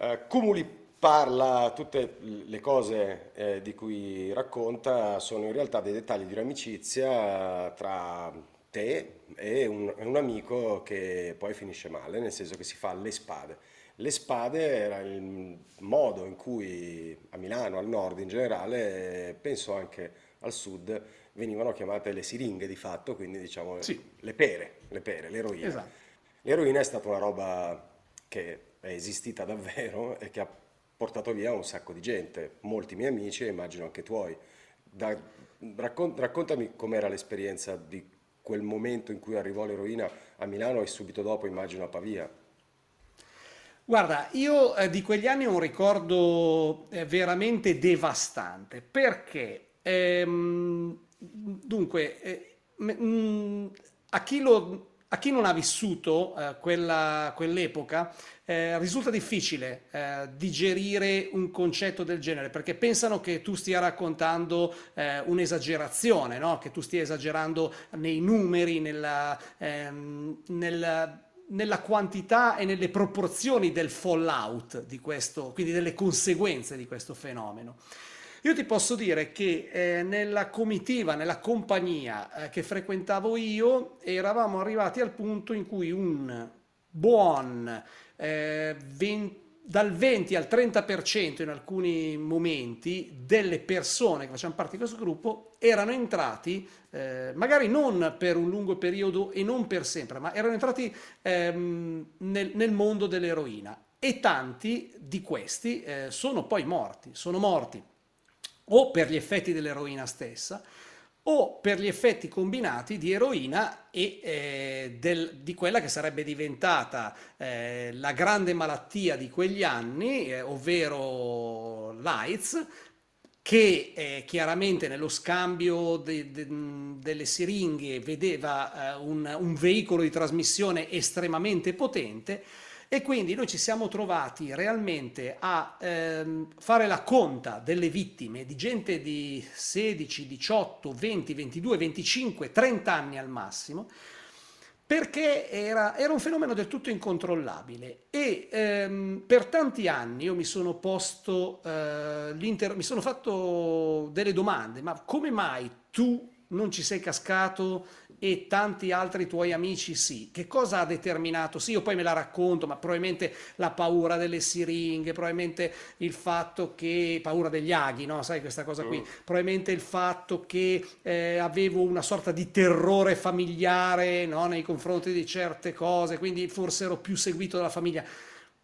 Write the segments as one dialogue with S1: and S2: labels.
S1: Eh, Cumuli parla, tutte le cose eh, di cui racconta sono in realtà dei dettagli di un'amicizia tra te e un, un amico che poi finisce male, nel senso che si fa le spade. Le spade era il modo in cui a Milano, al nord in generale, penso anche al sud, venivano chiamate le siringhe di fatto, quindi diciamo
S2: Sì,
S1: le pere, le pere, l'eroina.
S2: esatto.
S1: L'eroina è stata una roba che è esistita davvero e che ha portato via un sacco di gente, molti miei amici e immagino anche tuoi. Da- raccon- raccontami com'era l'esperienza di quel momento in cui arrivò l'eroina a Milano e subito dopo immagino a Pavia.
S2: Guarda, io eh, di quegli anni ho un ricordo eh, veramente devastante perché, ehm, dunque, eh, m- mm, a chi lo- a chi non ha vissuto eh, quella- quell'epoca, eh, risulta difficile eh, digerire un concetto del genere perché pensano che tu stia raccontando eh, un'esagerazione, no? Che tu stia esagerando nei numeri, nella, ehm, nel- nella quantità e nelle proporzioni del fallout di questo, quindi delle conseguenze di questo fenomeno. Io ti posso dire che eh, nella comitiva, nella compagnia eh, che frequentavo io, eravamo arrivati al punto in cui un buon eh, ven- dal 20 al 30% in alcuni momenti delle persone che facevano parte di questo gruppo erano entrati, eh, magari non per un lungo periodo e non per sempre, ma erano entrati ehm, nel, nel mondo dell'eroina. E tanti di questi eh, sono poi morti, sono morti o per gli effetti dell'eroina stessa o per gli effetti combinati di eroina e eh, del- di quella che sarebbe diventata eh, la grande malattia di quegli anni, eh, ovvero l'AIDS, che eh, chiaramente nello scambio de- de- delle siringhe vedeva eh, un, un veicolo di trasmissione estremamente potente e quindi noi ci siamo trovati realmente a ehm, fare la conta delle vittime di gente di 16, 18, 20, 22, 25, 30 anni al massimo perché era, era un fenomeno del tutto incontrollabile. E ehm, per tanti anni io mi sono posto, eh, mi sono fatto delle domande, ma come mai tu non ci sei cascato e tanti altri tuoi amici sì? Che cosa ha determinato? Sì, io poi me la racconto, ma probabilmente la paura delle siringhe, probabilmente il fatto che, paura degli aghi, no? Sai questa cosa qui, probabilmente il fatto che eh, avevo una sorta di terrore familiare no? nei confronti di certe cose, quindi forse ero più seguito dalla famiglia,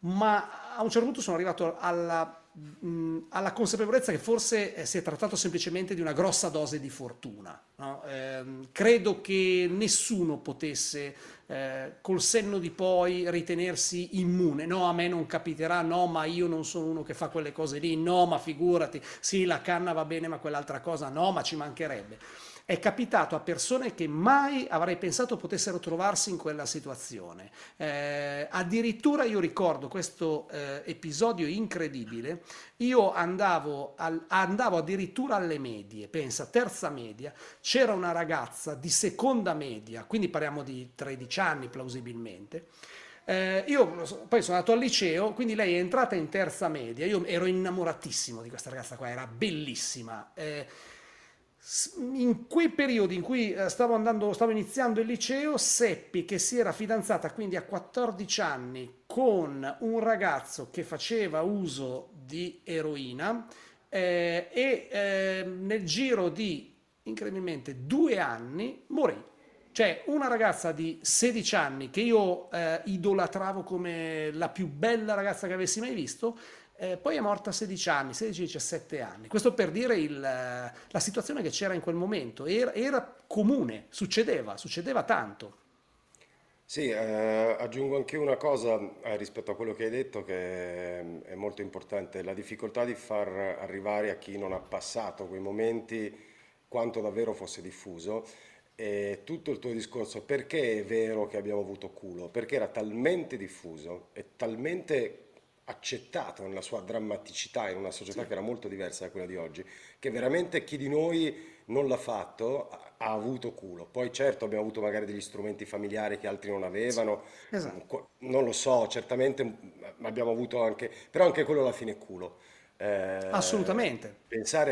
S2: ma a un certo punto sono arrivato alla, mh, alla consapevolezza che forse eh, si è trattato semplicemente di una grossa dose di fortuna. no? Ehm, credo che nessuno potesse eh, col senno di poi ritenersi immune. No, a me non capiterà, no, ma io non sono uno che fa quelle cose lì, no, ma figurati, sì, la canna va bene, ma quell'altra cosa no, ma ci mancherebbe. È capitato a persone che mai avrei pensato potessero trovarsi in quella situazione. Eh, addirittura io ricordo questo eh, episodio incredibile. Io andavo, al- andavo addirittura alle medie, pensa, terza media, c'era una ragazza di seconda media, quindi parliamo di 13 anni plausibilmente. Eh, io poi sono andato al liceo, quindi lei è entrata in terza media. Io ero innamoratissimo di questa ragazza qua, era bellissima. Eh, In quei periodi in cui eh, stavo andando, stavo iniziando il liceo, seppi che si era fidanzata quindi a 14 anni con un ragazzo che faceva uso di eroina eh, e eh, nel giro di incredibilmente due anni morì. Cioè, una ragazza di 16 anni che io eh, idolatravo come la più bella ragazza che avessi mai visto, eh, poi è morta a 16 anni, 16-17 anni. Questo per dire il, eh, la situazione che c'era in quel momento. Era, era comune, succedeva, succedeva tanto.
S1: Sì, eh, aggiungo anche una cosa eh, rispetto a quello che hai detto che è, è molto importante, la difficoltà di far arrivare a chi non ha passato quei momenti quanto davvero fosse diffuso. E tutto il tuo discorso, perché è vero che abbiamo avuto culo? Perché era talmente diffuso e talmente accettato nella sua drammaticità in una società che era molto diversa da quella di oggi, che veramente chi di noi non l'ha fatto ha avuto culo. Poi certo abbiamo avuto magari degli strumenti familiari che altri non avevano,
S2: Esatto.
S1: non lo so, certamente mm, abbiamo avuto anche, però anche quello alla fine è culo. Eh,
S2: Assolutamente.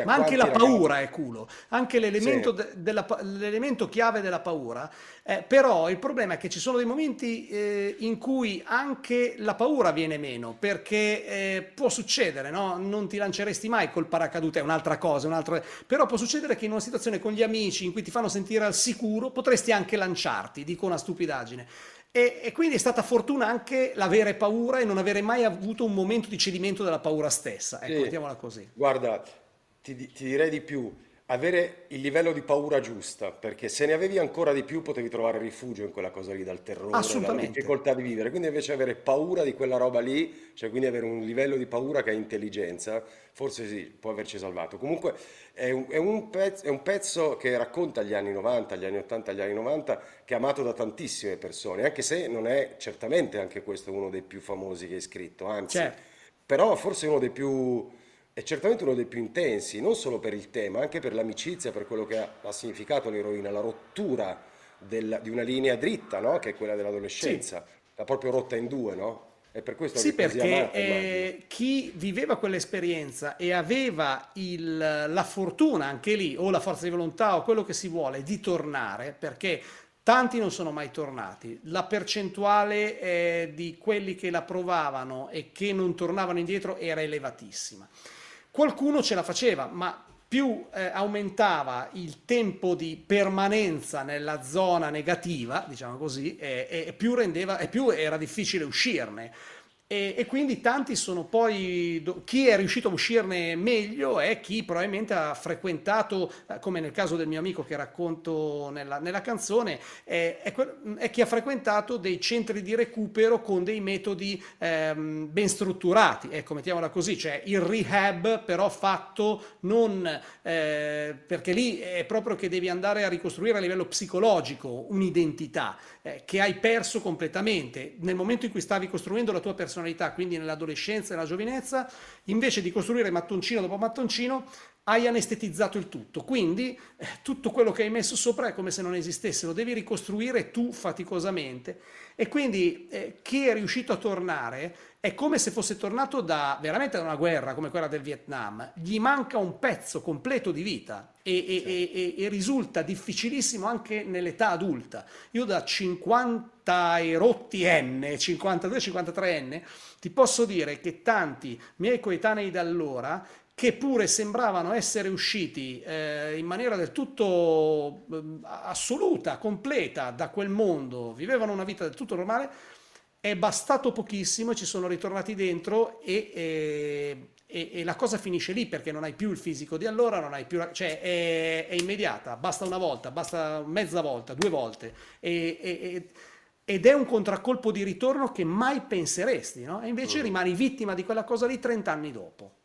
S2: Ma anche la
S1: ragazzi...
S2: paura è culo, anche
S1: Sì,
S2: l'elemento de- della pa- l'elemento chiave della paura. Eh, però il problema è che ci sono dei momenti eh, in cui anche la paura viene meno, perché eh, può succedere, no? Non ti lanceresti mai col paracadute, è un'altra cosa, un'altra... però può succedere che in una situazione con gli amici in cui ti fanno sentire al sicuro, potresti anche lanciarti, dico una stupidaggine. E, e quindi è stata fortuna anche l'avere paura e non avere mai avuto un momento di cedimento della paura stessa. Ecco,
S1: sì.
S2: mettiamola così.
S1: Guarda, ti, ti direi di più, avere il livello di paura giusta, perché se ne avevi ancora di più potevi trovare rifugio in quella cosa lì, dal terrore, dalla difficoltà di vivere. Quindi invece avere paura di quella roba lì, cioè quindi avere un livello di paura che è intelligenza, forse sì, può averci salvato. Comunque è un, è un pezzo, è un pezzo che racconta gli anni 90, gli anni 80, gli anni 90, che è amato da tantissime persone, anche se non è certamente anche questo uno dei più famosi che hai scritto, anzi,
S2: Certo.
S1: però forse uno dei più, è certamente uno dei più intensi, non solo per il tema, anche per l'amicizia, per quello che ha, ha significato l'eroina, la rottura del- di una linea dritta, no? Che è quella
S2: Sì,
S1: dell'adolescenza, l'ha proprio rotta in due, no? È per questo che
S2: Sì,
S1: così
S2: perché
S1: amata,
S2: eh, chi viveva quell'esperienza e aveva il- la fortuna anche lì, o la forza di volontà, o quello che si vuole, di tornare, perché tanti non sono mai tornati. La percentuale eh, di quelli che la provavano e che non tornavano indietro era elevatissima. Qualcuno ce la faceva, ma più eh, aumentava il tempo di permanenza nella zona negativa, diciamo così, e, e più rendeva, e più era difficile uscirne. E, e quindi tanti sono poi, chi è riuscito a uscirne meglio è chi probabilmente ha frequentato, eh, come nel caso del mio amico che racconto nella, nella canzone, è, è è chi ha frequentato dei centri di recupero con dei metodi ehm, ben strutturati, ecco, mettiamola così, cioè il rehab però fatto non eh, perché lì è proprio che devi andare a ricostruire a livello psicologico un'identità eh, che hai perso completamente. Nel momento in cui stavi costruendo la tua personalità, quindi nell'adolescenza e nella giovinezza, invece di costruire mattoncino dopo mattoncino, hai anestetizzato il tutto. Quindi eh, tutto quello che hai messo sopra è come se non esistesse, lo devi ricostruire tu faticosamente. E quindi eh, chi è riuscito a tornare è come se fosse tornato da veramente da una guerra come quella del Vietnam. Gli manca un pezzo completo di vita e, e- e- e risulta difficilissimo anche nell'età adulta. Io da 50 e rotti N, 52-53 N, ti posso dire che tanti miei coetanei da allora che pure sembravano essere usciti eh, in maniera del tutto assoluta, completa da quel mondo, vivevano una vita del tutto normale, è bastato pochissimo e ci sono ritornati dentro e, e- e- e la cosa finisce lì perché non hai più il fisico di allora, non hai più, la- cioè è, è immediata, basta una volta, basta mezza volta, due volte e- ed è un contraccolpo di ritorno che mai penseresti, no? E invece
S1: Mhm.
S2: rimani vittima di quella cosa lì 30 anni dopo.